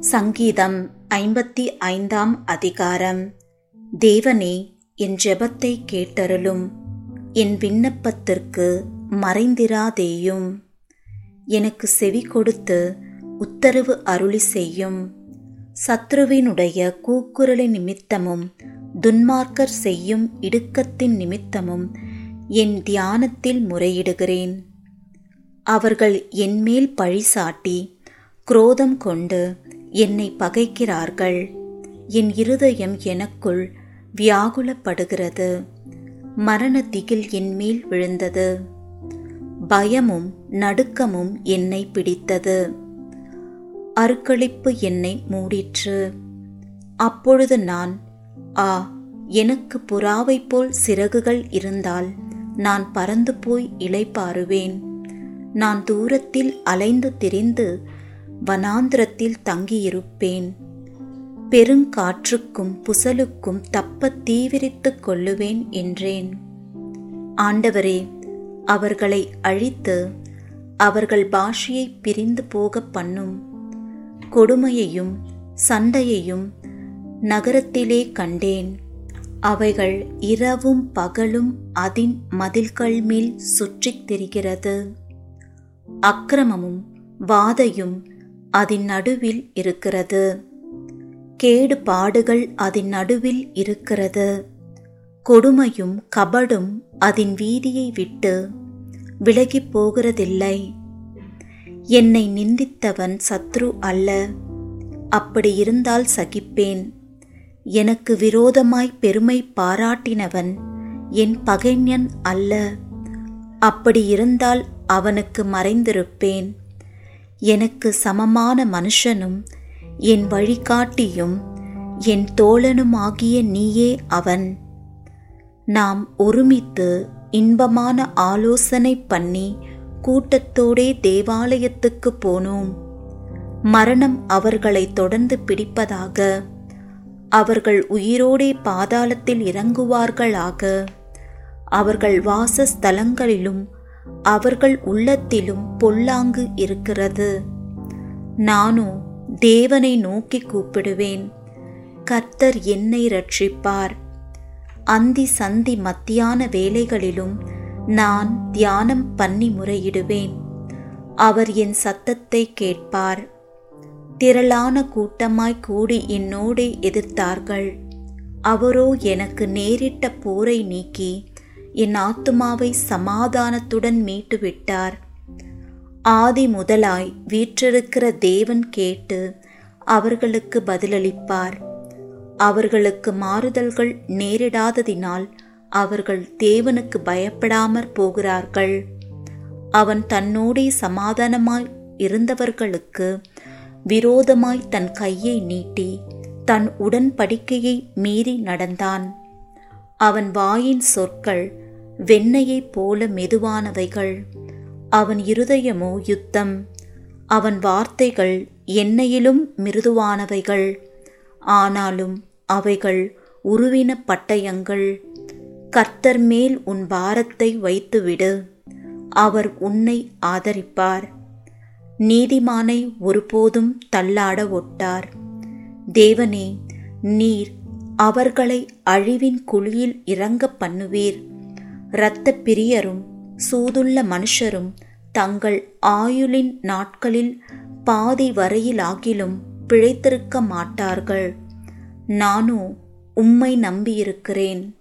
சங்கீதம் ஐம்பத்தி ஐந்தாம் அதிகாரம். தேவனே என் ஜெபத்தை கேட்டருளும். என் விண்ணப்பத்திற்கு மறைந்திராதேயும். எனக்கு செவி கொடுத்து உத்தரவு அருளி செய்யும். சத்ருவினுடைய கூக்குரலை நிமித்தமும் துன்மார்க்கர் செய்யும் இடுக்கத்தின் நிமித்தமும் என் தியானத்தில் முறையிடுகிறேன். அவர்கள் என்மேல் பழி சாட்டி குரோதம் கொண்டு என்னை பகைக்கிறார்கள். என் இருதயம் எனக்குள் வியாகுலப்படுகிறது. மரண திகில் என்மேல் விழுந்தது. பயமும் நடுக்கமும் என்னை பிடித்தது. அருக்களிப்பு என்னை மூடிற்று. அப்பொழுது நான் ஆ எனக்கு புறாவைப் போல் சிறகுகள் இருந்தால் நான் பறந்து போய் இளைப்பாறுவேன். நான் தூரத்தில் அலைந்து திரிந்து வனாந்திரத்தில் தங்கியிருப்பேன். பெருங்காற்றுக்கும் புசலுக்கும் தப்ப தீவிரித்துக் கொள்ளுவேன் என்றேன். ஆண்டவரே அவர்களை அழித்து அவர்கள் பாஷையை பிரிந்து போக பண்ணும். கொடுமையையும் சண்டையையும் நகரத்திலே கண்டேன். அவைகள் இரவும் பகலும் அதின் மதில்கள் மேல் சுற்றித் திரிகிறது. அக்கிரமமும் வாதையும் அதன் நடுவில் இருக்கிறது. கேடு பாடுகள் அதன் நடுவில் இருக்கிறது. கொடுமையும் கபடும் அதன் வீதியை விட்டு விலகிப் போகிறதில்லை. என்னை நிந்தித்தவன் சத்ரு அல்ல. அப்படி இருந்தால் சகிப்பேன். எனக்கு விரோதமாய் பெருமை பாராட்டினவன் என் பகைஞன் அல்ல. அப்படி இருந்தால் அவனுக்கு மறைந்திருப்பேன். எனக்கு சமமான மனுஷனும் என் வழிகாட்டியும் என் தோழனுமாகிய நீயே அவன். நாம் ஒருமித்து இன்பமான ஆலோசனை பண்ணி கூட்டத்தோடே தேவாலயத்துக்கு போனோம். மரணம் அவர்களை தொடர்ந்து பிடிப்பதாக அவர்கள் உயிரோடே பாதாளத்தில் இறங்குவார்களாக அவர்கள் வாசஸ்தலங்களிலும் அவர்கள் உள்ளத்திலும் பொல்லாங்கு இருக்கிறது. நானோ தேவனை நோக்கி கூப்பிடுவேன். கர்த்தர் என்னை ரட்சிப்பார் அந்தி சந்தி மத்தியான வேலைகளிலும் நான் தியானம் பண்ணி முறையிடுவேன். அவர் என் சத்தத்தை கேட்பார். திரளான கூட்டமாய் கூடி என்னோடே எதிர்த்தார்கள். அவரோ எனக்கு நேரிட்ட போரை நீக்கி என் ஆத்துமாவை சமாதானத்துடன் மீட்டுவிட்டார். ஆதி முதலாய் வீற்றிருக்கிற தேவன் கேட்டு அவர்களுக்கு பதிலளிப்பார். அவர்களுக்கு மாறுதல்கள் நேரிடாததினால் அவர்கள் தேவனுக்கு பயப்படாமற் போகிறார்கள். அவன் தன்னோடே சமாதானமாய் இருந்தவர்களுக்கு விரோதமாய் தன் கையை நீட்டி தன் உடன்படிக்கையை மீறி நடந்தான். அவன் வாயின் சொற்கள் வெண்ணையைப் போல மெதுவானவைகள். அவன் இருதயமோ யுத்தம். அவன் வார்த்தைகள் எண்ணெயிலும் மிருதுவானவைகள். ஆனாலும் அவைகள் உருவின பட்டயங்கள். கர்த்தர் மேல் உன் பாரத்தை வைத்துவிடு. அவர் உன்னை ஆதரிப்பார். நீதிமானை ஒருபோதும் தள்ளாட ஒட்டார். தேவனே நீர் அவர்களை அழிவின் குழியில் இறங்க பண்ணுவீர். இரத்த பிரியரும் சூதுள்ள மனுஷரும் தங்கள் ஆயுளின் நாட்களில் பாதி வரையிலாகிலும் பிழைத்திருக்க மாட்டார்கள். நானும் உம்மை நம்பியிருக்கிறேன்.